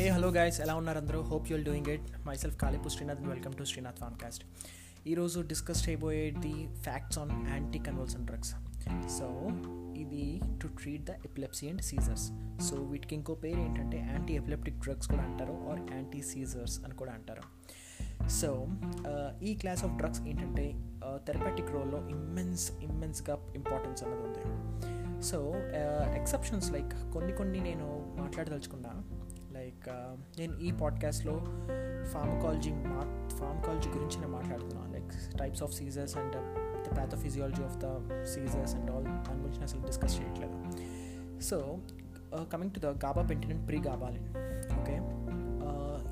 Hey hello guys ఎలా ఉన్నారు అందరూ hope you'll doing it myself Kalipu Srinath welcome to Srinath Fancast ఈరోజు discuss చేయబోయేది facts on anti convulsant drugs so ఇది to treat the epilepsy and seizures so వీటికి ఇంకో పేరు ఏంటంటే యాంటీ ఎపిలెప్టిక్ డ్రగ్స్ కూడా అంటారు ఆర్ యాంటీ సీజర్స్ అని కూడా అంటారు. సో uh, ఈ క్లాస్ ఆఫ్ డ్రగ్స్ ఏంటంటే థెరపాటిక్ రోల్లో ఇమ్మెన్స్ ఇమ్మెన్స్గా ఇంపార్టెన్స్ అన్నది ఉంది. సో ఎక్సెప్షన్స్ లైక్ కొన్ని కొన్ని నేను మాట్లాడదలుచుకున్నా. నేను ఈ పాడ్కాస్ట్లో ఫార్మకాలజీ మా ఫార్మకాలజీ గురించి నేను మాట్లాడుతున్నాను. Like types of seizures and the pathophysiology of the seizures and all దాని గురించి అసలు డిస్కస్ చేయట్లేదు. So coming to the gabapentin pregabalin okay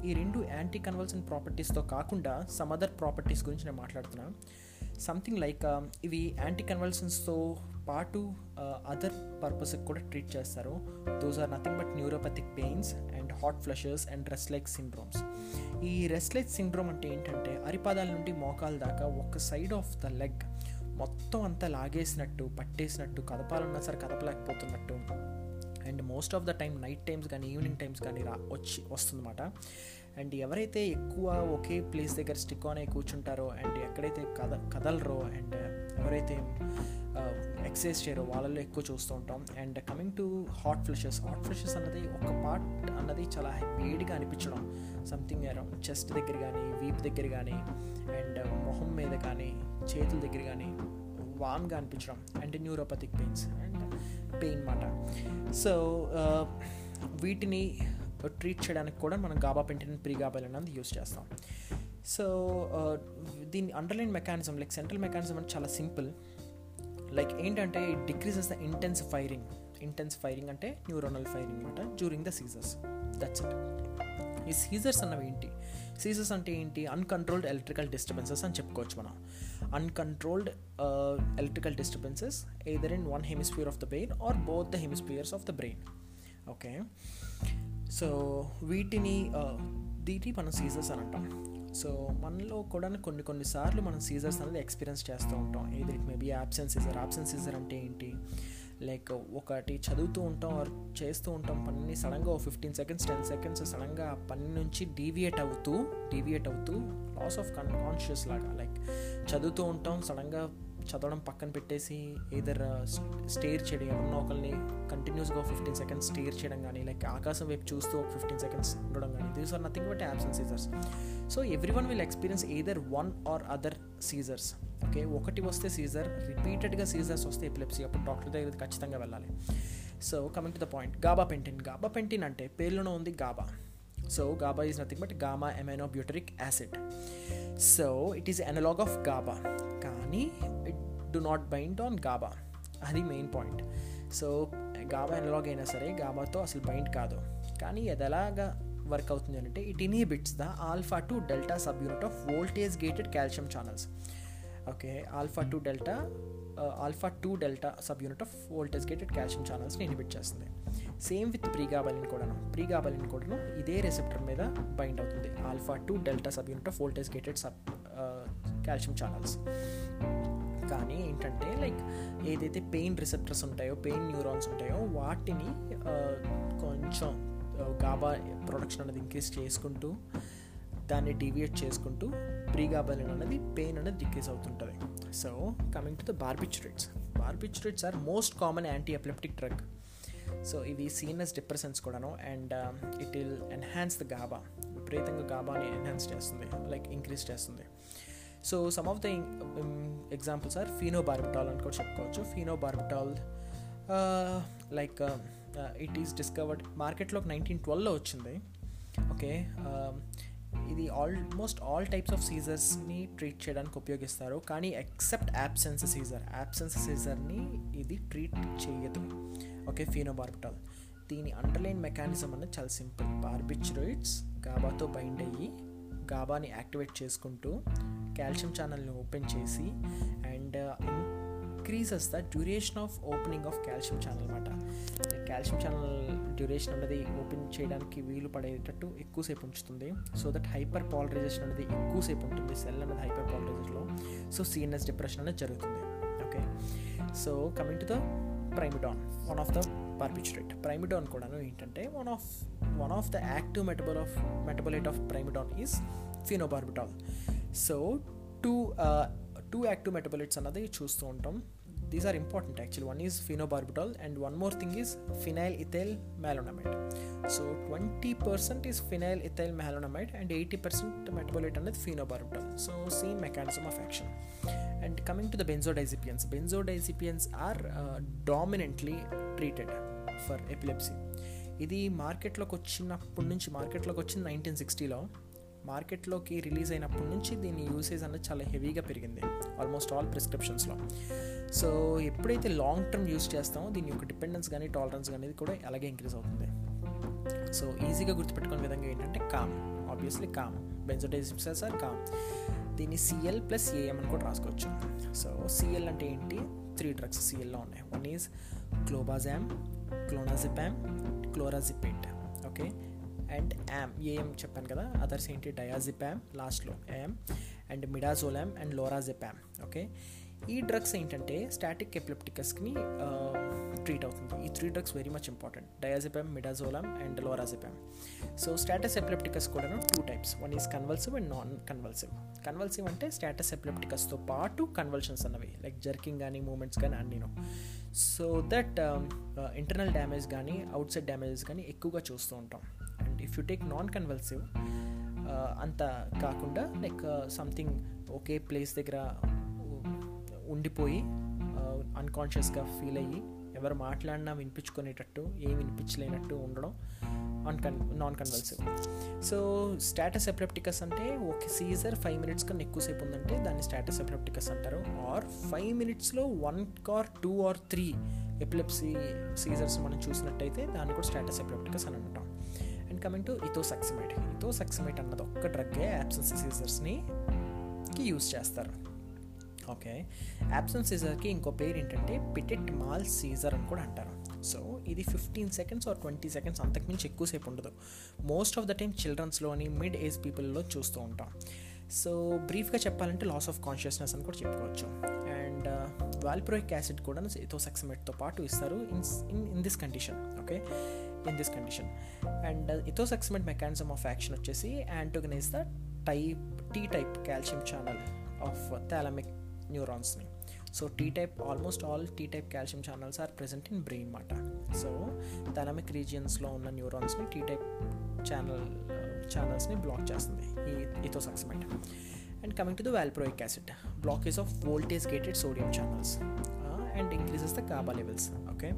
ఈ రెండు యాంటీ కన్వల్సన్ ప్రాపర్టీస్తో కాకుండా సమ్ అదర్ ప్రాపర్టీస్ గురించి నేను మాట్లాడుతున్నా. సంథింగ్ లైక్ um, ఇవి యాంటీ కన్వల్సన్స్తో పాటు అదర్ పర్పస్కి కూడా ట్రీట్ చేస్తారు. Those are nothing but neuropathic pains and hot flushers and restless leg syndromes ఈ రెస్లెగ్ సిండ్రోమ్ అంటే ఏంటంటే అరిపాదాల నుండి మోకాల దాకా ఒక సైడ్ ఆఫ్ ద లెగ్ మొత్తం అంతా లాగేసినట్టు పట్టేసినట్టు కదపాలన్నా సరే కదపలేకపోతున్నట్టు. And most of the time night times కానీ ఈవినింగ్ టైమ్స్ కానీ రా వచ్చి వస్తుందన్నమాట. అండ్ ఎవరైతే ఎక్కువ ఒకే ప్లేస్ దగ్గర స్టిక్ ఆన్ అయి కూర్చుంటారో అండ్ ఎక్కడైతే కద కదలరో అండ్ ఎవరైతే ఎక్సర్సైజ్ చేయరో వాళ్ళలో ఎక్కువ చూస్తూ ఉంటాం. And coming to hot flushes hot flushes అన్నది ఒక పార్ట్ అన్నది చాలా వేడిగా అనిపించడం. సంథింగ్ అరౌండ్ చెస్ట్ దగ్గర కానీ వీప్ దగ్గర కానీ అండ్ మొహం మీద కానీ చేతుల దగ్గర కానీ వామ్గా అనిపించడం and neuropathic pains and pain మాట. సో వీటిని ట్రీట్ చేయడానికి కూడా మనం గాబా పెంటిన్ ప్రీ అనేది యూస్ చేస్తాం. సో దీని underline mechanism like central mechanism అంటే చాలా సింపుల్ లైక్ ఏంటంటే it decreases the intense firing intense firing అంటే న్యూరోనల్ ఫైరింగ్ అనమాట during the seizures that's it ఈ సీజర్స్ అన్నవి ఏంటి? సీజర్స్ అంటే ఏంటి? అన్కంట్రోల్డ్ ఎలక్ట్రికల్ డిస్టర్బెన్సెస్ అని చెప్పుకోవచ్చు మనం. Uncontrolled electrical disturbances either in one hemisphere of the brain or both the hemispheres of the brain okay so వీటిని దీటి మనం సీజర్స్ అని అంటాం. సో మనలో కూడా కొన్ని కొన్నిసార్లు మనం సీజర్స్ అనేది ఎక్స్పీరియన్స్ చేస్తూ ఉంటాం. ఏది it maybe absence seizure. Absence seizure అంటే ఏంటి? లైక్ ఒకటి చదువుతూ ఉంటాం ఆర్ చేస్తూ ఉంటాం పని సడన్గా ఒక ఫిఫ్టీన్ సెకండ్స్ టెన్ సెకండ్స్ సడన్గా ఆ పని నుంచి డీవియేట్ అవుతూ డీవియేట్ అవుతూ లాస్ ఆఫ్ కాన్షియస్ లాగా లైక్ చదువుతూ ఉంటాం సడన్గా చదవడం పక్కన పెట్టేసి ఏదర్ స్టేర్ uh, చేయడం ఎవరన్నా ఒకరిని కంటిన్యూస్గా ఫిఫ్టీన్ సెకండ్స్ స్టేర్ చేయడం కానీ లైక్ ఆకాశం వైపు చూస్తూ ఒక ఫిఫ్టీన్ సెకండ్స్ ఉండడం కానీ these are nothing but absence seizures so every one will experience either one or other seizures okay ఒకటి వస్తే సీజర్ రిపీటెడ్గా సీజర్స్ వస్తే ఎపిలెప్సీ అప్పుడు డాక్టర్ దగ్గర ఖచ్చితంగా వెళ్ళాలి. So coming to the point gabapentin gabapentin అంటే పేర్లోనే ఉంది GABA so GABA is nothing but gamma amino butyric acid so it is analog of GABA కానీ do not bind on GABA అది main point so GABA analog అయినా సరే గాబాతో అసలు bind కాదు. కానీ అది ఎలాగా వర్క్ అవుతుంది అంటే it inhibits the alpha two delta sub unit of voltage gated calcium channels okay alpha two delta alpha two delta sub unit of voltage gated calcium ఛానల్స్ని inhibit చేస్తుంది. సేమ్ విత్ ప్రీగాబలిన్ కూడాను. Pregabalin కూడాను ఇదే receptor మీద bind అవుతుంది. Alpha two delta subunit of voltage gated sub calcium channels కానీ ఏంటంటే like ఏదైతే pain receptors ఉంటాయో పెయిన్ న్యూరాన్స్ ఉంటాయో వాటిని కొంచెం గాబా ప్రొడక్షన్ అనేది ఇంక్రీజ్ చేసుకుంటూ దాన్ని డీవియేట్ చేసుకుంటూ ప్రీగాబలిన్ అనేది పెయిన్ అనేది డిక్రీజ్ అవుతుంటుంది. So coming to the barbiturates barbiturates are most common anti epileptic drug so ఇవి సీనస్ డిప్రెసెన్స్ కూడాను and it will enhance the GABA విపరీతంగా గాబాని ఎన్హాన్స్ చేస్తుంది లైక్ ఇంక్రీజ్ చేస్తుంది. So some of the examples are phenobarbital అని కూడా చెప్పుకోవచ్చు. Phenobarbital like it is discovered మార్కెట్లో నైన్టీన్ ట్వెల్వ్లో వచ్చింది. ఓకే um, ఇది ఆల్మోస్ట్ ఆల్ టైప్స్ ఆఫ్ సీజర్స్ని ట్రీట్ చేయడానికి ఉపయోగిస్తారు. కానీ ఎక్సెప్ట్ యాబ్సెన్స్ సీజర్ యాబ్సెన్స్ సీజర్ని ఇది ట్రీట్ చేయదు. ఓకే ఫీనోబార్బిటాల్ దీని అండర్లైన్ మెకానిజం అనేది చాలా సింపుల్ బార్బిచురైడ్స్ గాబాతో బైండ్ అయ్యి గాబాని యాక్టివేట్ చేసుకుంటూ కాల్షియం ఛానల్ని ఓపెన్ చేసి and increases the duration of opening of calcium channel అనమాట కాల్షియం ఛానల్ డ్యూరేషన్ అనేది ఓపెన్ చేయడానికి వీలు పడేటట్టు ఎక్కువసేపు ఉంచుతుంది. సో దట్ హైపర్ పాలరైజేషన్ అనేది ఎక్కువసేపు ఉంటుంది సెల్ అనేది హైపర్ పాలరైజేషన్లో సో సిఎన్ఎస్ డిప్రెషన్ అనేది జరుగుతుంది. Okay so coming to the primidone one of the barbiturate primidone కూడాను ఏంటంటే one of one of the active metabol of metabolite of primidone is phenobarbital so two two active metabolites అన్నది చూస్తూ ఉంటాం. These are important actual one is phenobarbital and one more thing is phenyl ethyl malonamide so twenty percent is phenyl ethyl malonamide and eighty percent metabolite అనేది phenobarbital so same mechanism of action and coming to the benzodiazepines benzodiazepines are dominantly treated for epilepsy ఇది మార్కెట్లోకి వచ్చినప్పటి నుంచి మార్కెట్లోకి వచ్చింది nineteen సిక్స్టీలో మార్కెట్లోకి release అయినప్పటి నుంచి దీని యూసేజ్ అనేది చాలా హెవీగా పెరిగింది. ఆల్మోస్ట్ ఆల్ ప్రిస్క్రిప్షన్స్లో సో ఎప్పుడైతే లాంగ్ టర్మ్ యూస్ చేస్తామో దీని యొక్క డిపెండెన్స్ కానీ టాలరెన్స్ కానీ కూడా అలాగే ఇంక్రీజ్ అవుతుంది. సో ఈజీగా గుర్తుపెట్టుకునే విధంగా ఏంటంటే calm obviously calm benzodiazepines are calm దీన్ని సిఎల్ ప్లస్ ఏఎం అని కూడా రాసుకోవచ్చు. సో సిఎల్ అంటే ఏంటి? త్రీ డ్రగ్స్ సిఎల్లో ఉన్నాయి. One is clobazam clonazepam clorazepate okay and um AM చెప్పాను కదా అదర్స్ ఏంటి? డయాజిపామ్ లాస్ట్లో yam and midazolam and lorazepam okay? ఈ డ్రగ్స్ ఏంటంటే స్టాటిక్ ఎపిలెప్టికస్ని ట్రీట్ అవుతుంది. ఈ three drugs very much important diazepam midazolam and lorazepam. So status epilepticus కూడా two types one is convulsive and non convulsive convulsive అంటే status ఎపిలెప్టికస్తో పాటు convulsions అన్నవి లైక్ జర్కింగ్ కానీ మూమెంట్స్ కానీ అన్నీను. సో దట్ ఇంటర్నల్ డ్యామేజ్ కానీ అవుట్ సైడ్ డ్యామేజెస్ కానీ ఎక్కువగా చూస్తూ ఉంటాం. If you take non convulsive అంత కాకుండా లైక్ సంథింగ్ ఒకే ప్లేస్ దగ్గర ఉండిపోయి uh, అన్కాన్షియస్గా ఫీల్ అయ్యి ఎవరు మాట్లాడినా వినిపించుకునేటట్టు ఏం వినిపించలేనట్టు ఉండడం అన్కన్ non convulsive so status epilepticus అంటే ఒక సీజర్ ఫైవ్ మినిట్స్ కన్నా ఎక్కువసేపు ఉందంటే దాన్ని స్టాటస్ ఎపిలెప్టికస్ అంటారు. ఆర్ ఫైవ్ మినిట్స్లో one or two or three epilepsy seizures మనం చూసినట్టయితే దాన్ని కూడా స్టాటస్ ఎపిలెప్టికస్ అని అంటాం. And coming to ethosuximide ethosuximide అన్నది ఒక్క డ్రగ్గే యాప్సెన్స్ సీజర్స్ని యూస్ చేస్తారు. ఓకే యాప్సెన్స్ సీజర్కి ఇంకో పేరు ఏంటంటే పిటెట్ మాల్ సీజర్ అని కూడా అంటారు. సో ఇది fifteen seconds or twenty seconds అంతకుమించి ఎక్కువసేపు ఉండదు. మోస్ట్ ఆఫ్ ద టైం చిల్డ్రన్స్లోని మిడ్ ఏజ్ పీపుల్లో చూస్తూ ఉంటాం. సో బ్రీఫ్గా చెప్పాలంటే లాస్ ఆఫ్ కాన్షియస్నెస్ అని కూడా చెప్పుకోవచ్చు. అండ్ వాల్ప్రోయిక్ యాసిడ్ కూడా ఇథోసెక్సమేట్తో పాటు ఇస్తారు in in in this condition okay in this condition and ethosuximide mechanism of action వచ్చేసి antagonize the type T type calcium channel of thalamic న్యూరాన్స్ని so T type almost all T type calcium channels are present in brain మాట so thalamic రీజియన్స్లో ఉన్న న్యూరాన్స్ని T type channel ఛానల్స్ని block చేస్తుంది ఈ ethosuximide and coming to the valproic acid blockage of voltage gated sodium channels and increases the GABA levels okay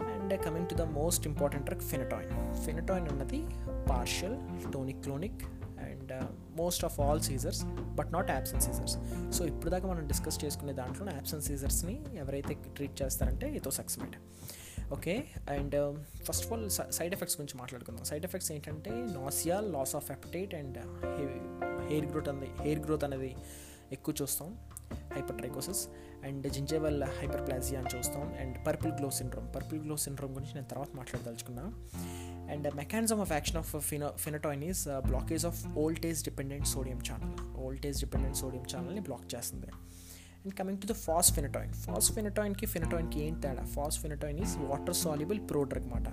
and coming to the most important drug phenytoin phenytoin అన్నది partial tonic clonic and most of all seizures but not absent seizures so ఇప్పుడు దాకా మనం discuss చేసుకునే దాంట్లో absent సీజర్స్ని ఎవరైతే treat చేస్తారంటే ఇతో success okay and first of all side effects గురించి మాట్లాడుకుందాం. సైడ్ ఎఫెక్ట్స్ ఏంటంటే nausea loss of appetite and hair growth అనేది హెయిర్ గ్రోత్ అనేది ఎక్కువ చూస్తాం. Hypertrichosis and gingival hyperplasia అని చూస్తాం. And purple glove syndrome purple glove syndrome గురించి నేను తర్వాత మాట్లాడదలుచుకున్నా. And mechanism of action of pheno phenytoin is blockage of voltage dependent sodium channel voltage dependent sodium ఛానల్ని block చేస్తుంది and coming to the fosphenytoin ఫాస్ ఫినటాయిన్కి ఫినటాయిన్కి ఏంటి తేడా? Fosphenytoin is water soluble prodrug మాట.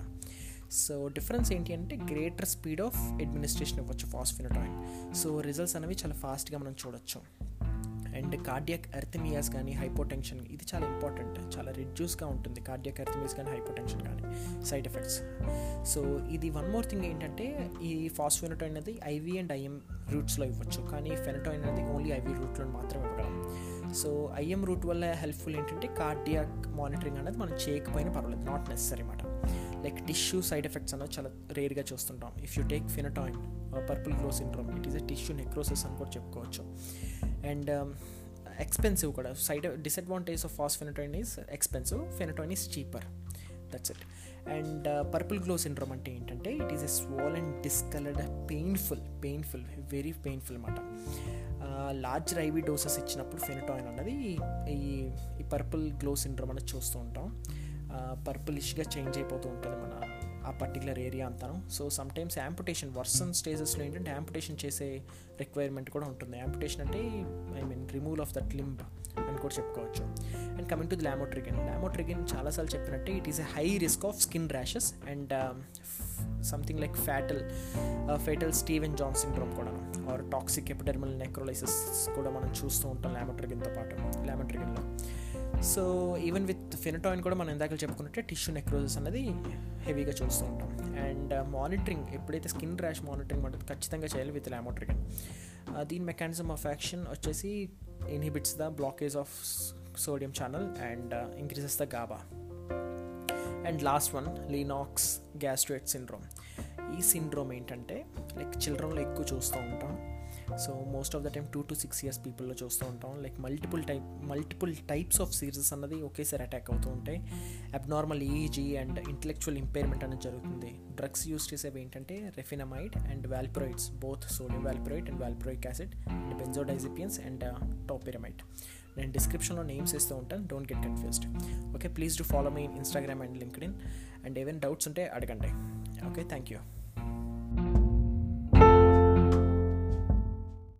సో డిఫరెన్స్ ఏంటి అంటే గ్రేటర్ స్పీడ్ ఆఫ్ అడ్మినిస్ట్రేషన్ ఇవ్వచ్చు ఫాస్ ఫినటాయిన్ సో రిజల్ట్స్ అనేవి చాలా ఫాస్ట్గా మనం చూడొచ్చు. అండ్ కార్డియాక్ ఎర్థమియాస్ కానీ హైపోటెన్షన్ ఇది చాలా ఇంపార్టెంట్. చాలా రిడ్యూస్గా ఉంటుంది కార్డియాక్ ఎర్థమియాస్ కానీ హైపోటెన్షన్ కానీ సైడ్ ఎఫెక్ట్స్. సో ఇది వన్ మోర్ థింగ్ ఏంటంటే ఈ ఫాస్ఫెనటోయిన్ అనేది ఐవి అండ్ ఐఎం రూట్స్లో ఇవ్వచ్చు. కానీ ఫెనటోయిన్ అనేది ఓన్లీ ఐవి రూట్లో మాత్రమే ఇవ్వగలం. సో ఐఎం రూట్ వల్ల హెల్ప్ఫుల్ ఏంటంటే కార్డియాక్ మానిటరింగ్ అనేది మనం చేయకపోయినా పర్వాలేదు. నాట్ నెసరీ అనమాట లైక్ టిష్యూ సైడ్ ఎఫెక్ట్స్ అనేది చాలా రేర్గా చూస్తుంటాం. If you take phenytoin purple glove syndrome it is a tissue necrosis అని కూడా చెప్పుకోవచ్చు. అండ్ um, ఎక్స్పెన్సివ్ కూడా. Side disadvantage of fosphenytoin is expensive phenytoin is cheaper that's it and purple glove syndrome అంటే ఏంటంటే it is a swollen and discoloured painful painful very painful అనమాట large IV doses ఇచ్చినప్పుడు phenytoin అన్నది ఈ ఈ purple glove syndrome అనేది చూస్తూ ఉంటాం. పర్పులిష్గా చేంజ్ అయిపోతూ ఉంటుంది మన ఆ పర్టికులర్ ఏరియా అంతాను. సో సమ్టైమ్స్ యాంపుటేషన్ వర్సన్ స్టేజెస్లో ఏంటంటే యాంపుటేషన్ చేసే రిక్వైర్మెంట్ కూడా ఉంటుంది. యాంపుటేషన్ అంటే I mean removal of that limb అని కూడా చెప్పుకోవచ్చు. And coming to the lamotrigine lamotrigine చాలాసార్లు చెప్పినట్టే it is a high risk of skin rashes and something like fatal fatal Steven John syndrome కూడా. ఆర్ టాక్సిక్ ఎపిడర్మల్ నెక్రోలైసిస్ కూడా మనం చూస్తూ ఉంటాం లామోట్రిగిన్తో పాటు. లామోట్రిగిన్లో సో ఈవెన్ విత్ ఫినటాయిన్ కూడా మనం ఇందాక చెప్పుకున్నట్టే టిష్యూ నెక్రోజెస్ అనేది హెవీగా చూస్తూ ఉంటాం. అండ్ మానిటరింగ్ uh, ఎప్పుడైతే స్కిన్ ర్యాష్ మానిటరింగ్ ఉంటుంది ఖచ్చితంగా చేయాలి విత్ లామోట్రిగిన్ uh, దీని మెకానిజం ఆఫ్ యాక్షన్ వచ్చేసి inhibits the blockage of sodium channel and increases the GABA and last one Lennox Gastaut syndrome ఈ సిండ్రోమ్ ఏంటంటే లైక్ చిల్డ్రన్లో ఎక్కువ చూస్తూ ఉంటాం. So most of the time two to six years పీపుల్లో చూస్తూ ఉంటాం. Like multiple type multiple types of seizures అన్నది ఒకేసారి అటాక్ అవుతూ ఉంటాయి. Abnormal EEG and intellectual impairment అనేది జరుగుతుంది. డ్రగ్స్ యూస్ చేసేవి ఏంటంటే rufinamide and valproates both sodium valproate and valproic acid and benzodiazepines and topiramate నేను డిస్క్రిప్షన్లో నేమ్స్ ఇస్తూ ఉంటాను. Don't get confused okay please to follow me Instagram and LinkedIn and ఏవైనా doubts ఉంటే అడగండి. Okay thank you